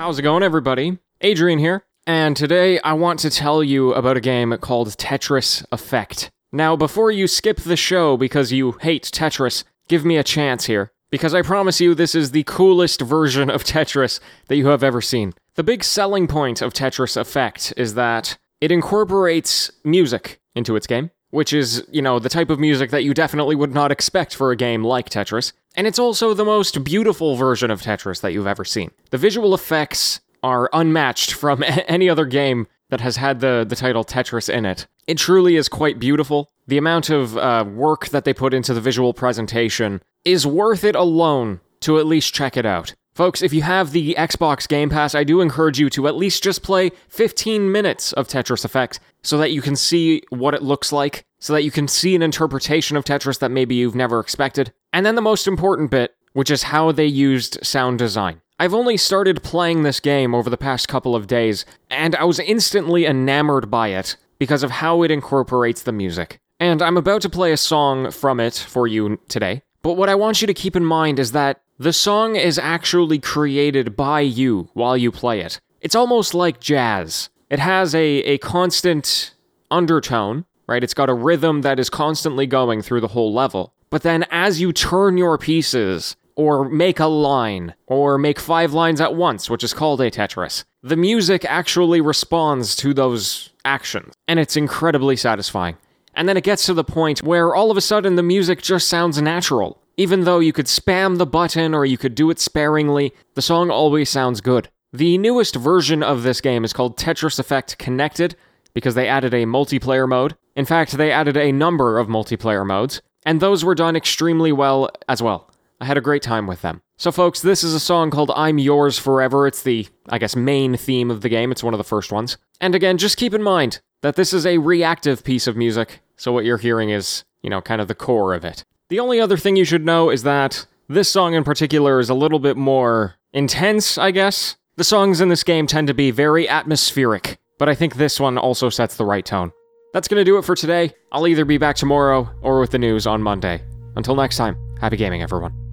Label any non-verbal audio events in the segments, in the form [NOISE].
How's it going, everybody? Adrian here, and today I want to tell you about a game called Tetris Effect. Now, before you skip the show because you hate Tetris, give me a chance here, because I promise you this is the coolest version of Tetris that you have ever seen. The big selling point of Tetris Effect is that it incorporates music into its game, which is, you know, the type of music that you definitely would not expect for a game like Tetris. And it's also the most beautiful version of Tetris that you've ever seen. The visual effects are unmatched from [LAUGHS] any other game that has had the, the title Tetris in it. It truly is quite beautiful. The amount of uh, work that they put into the visual presentation is worth it alone to at least check it out. Folks, if you have the Xbox Game Pass, I do encourage you to at least just play 15 minutes of Tetris Effect so that you can see what it looks like, so that you can see an interpretation of Tetris that maybe you've never expected. And then the most important bit, which is how they used sound design. I've only started playing this game over the past couple of days, and I was instantly enamored by it because of how it incorporates the music. And I'm about to play a song from it for you today. But what I want you to keep in mind is that the song is actually created by you while you play it. It's almost like jazz. It has a, a constant undertone, right? It's got a rhythm that is constantly going through the whole level. But then as you turn your pieces, or make a line, or make five lines at once, which is called a Tetris, the music actually responds to those actions. And it's incredibly satisfying. And then it gets to the point where all of a sudden the music just sounds natural. Even though you could spam the button or you could do it sparingly, the song always sounds good. The newest version of this game is called Tetris Effect Connected because they added a multiplayer mode. In fact, they added a number of multiplayer modes, and those were done extremely well as well. I had a great time with them. So, folks, this is a song called I'm Yours Forever. It's the, I guess, main theme of the game. It's one of the first ones. And again, just keep in mind that this is a reactive piece of music, so what you're hearing is, you know, kind of the core of it. The only other thing you should know is that this song in particular is a little bit more intense, I guess. The songs in this game tend to be very atmospheric, but I think this one also sets the right tone. That's gonna do it for today. I'll either be back tomorrow or with the news on Monday. Until next time, happy gaming, everyone.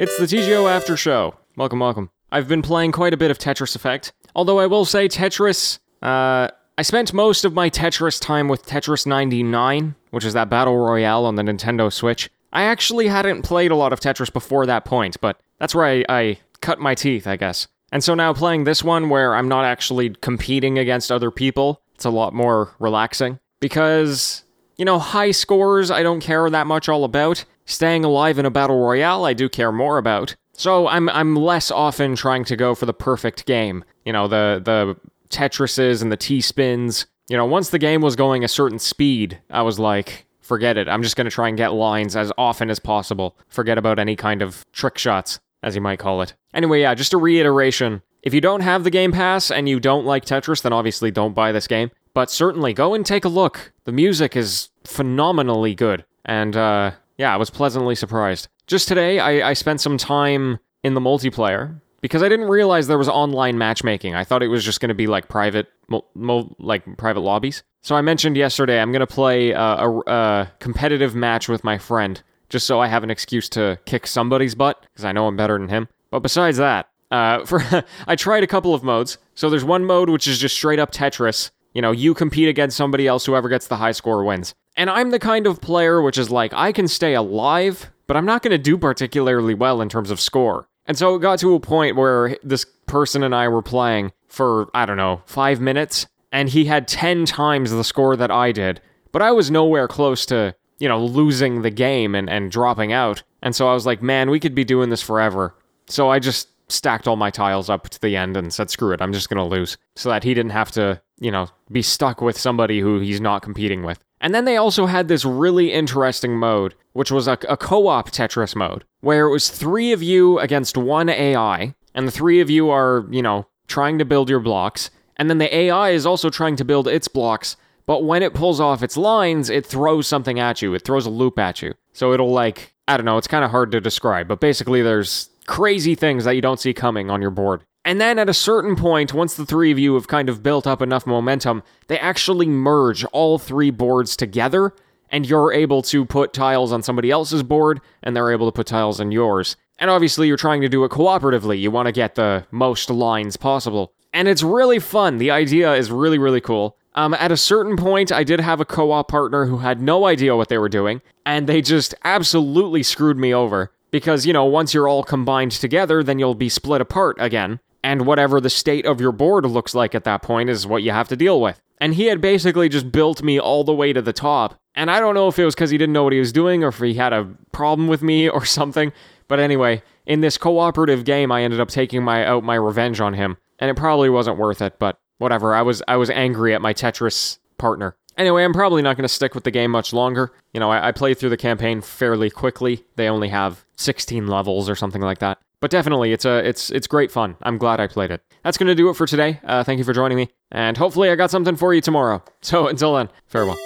It's the TGO After Show. Welcome, welcome. I've been playing quite a bit of Tetris Effect. Although I will say, Tetris. Uh, I spent most of my Tetris time with Tetris 99, which is that battle royale on the Nintendo Switch. I actually hadn't played a lot of Tetris before that point, but that's where I, I cut my teeth, I guess. And so now playing this one where I'm not actually competing against other people, it's a lot more relaxing. Because, you know, high scores I don't care that much all about. Staying alive in a battle royale I do care more about. So I'm I'm less often trying to go for the perfect game. You know, the the Tetrises and the T spins. You know, once the game was going a certain speed, I was like, forget it. I'm just going to try and get lines as often as possible. Forget about any kind of trick shots, as you might call it. Anyway, yeah, just a reiteration. If you don't have the Game Pass and you don't like Tetris, then obviously don't buy this game. But certainly go and take a look. The music is phenomenally good. And uh, yeah, I was pleasantly surprised. Just today, I, I spent some time in the multiplayer because I didn't realize there was online matchmaking. I thought it was just going to be like private, mo- mo- like private lobbies. So I mentioned yesterday I'm going to play uh, a, a competitive match with my friend, just so I have an excuse to kick somebody's butt because I know I'm better than him. But besides that, uh, [LAUGHS] for I tried a couple of modes. So there's one mode which is just straight up Tetris. You know, you compete against somebody else. Whoever gets the high score wins. And I'm the kind of player which is like I can stay alive, but I'm not going to do particularly well in terms of score. And so it got to a point where this person and I were playing for, I don't know, five minutes, and he had 10 times the score that I did. But I was nowhere close to, you know, losing the game and, and dropping out. And so I was like, man, we could be doing this forever. So I just stacked all my tiles up to the end and said, screw it, I'm just going to lose. So that he didn't have to, you know, be stuck with somebody who he's not competing with. And then they also had this really interesting mode, which was a, a co op Tetris mode, where it was three of you against one AI, and the three of you are, you know, trying to build your blocks, and then the AI is also trying to build its blocks, but when it pulls off its lines, it throws something at you. It throws a loop at you. So it'll, like, I don't know, it's kind of hard to describe, but basically there's crazy things that you don't see coming on your board. And then at a certain point, once the three of you have kind of built up enough momentum, they actually merge all three boards together, and you're able to put tiles on somebody else's board, and they're able to put tiles on yours. And obviously, you're trying to do it cooperatively. You want to get the most lines possible. And it's really fun. The idea is really, really cool. Um, at a certain point, I did have a co op partner who had no idea what they were doing, and they just absolutely screwed me over. Because, you know, once you're all combined together, then you'll be split apart again and whatever the state of your board looks like at that point is what you have to deal with. And he had basically just built me all the way to the top. And I don't know if it was because he didn't know what he was doing or if he had a problem with me or [LAUGHS] something. But anyway, in this cooperative game, I ended up taking my out my revenge on him, and it probably wasn't worth it. But whatever, I was I was angry at my Tetris partner. Anyway, I'm probably not going to stick with the game much longer. You know, I, I played through the campaign fairly quickly. They only have 16 levels or something like that. But definitely, it's a it's it's great fun. I'm glad I played it. That's gonna do it for today. Uh, thank you for joining me, and hopefully, I got something for you tomorrow. [LAUGHS] So until then, farewell.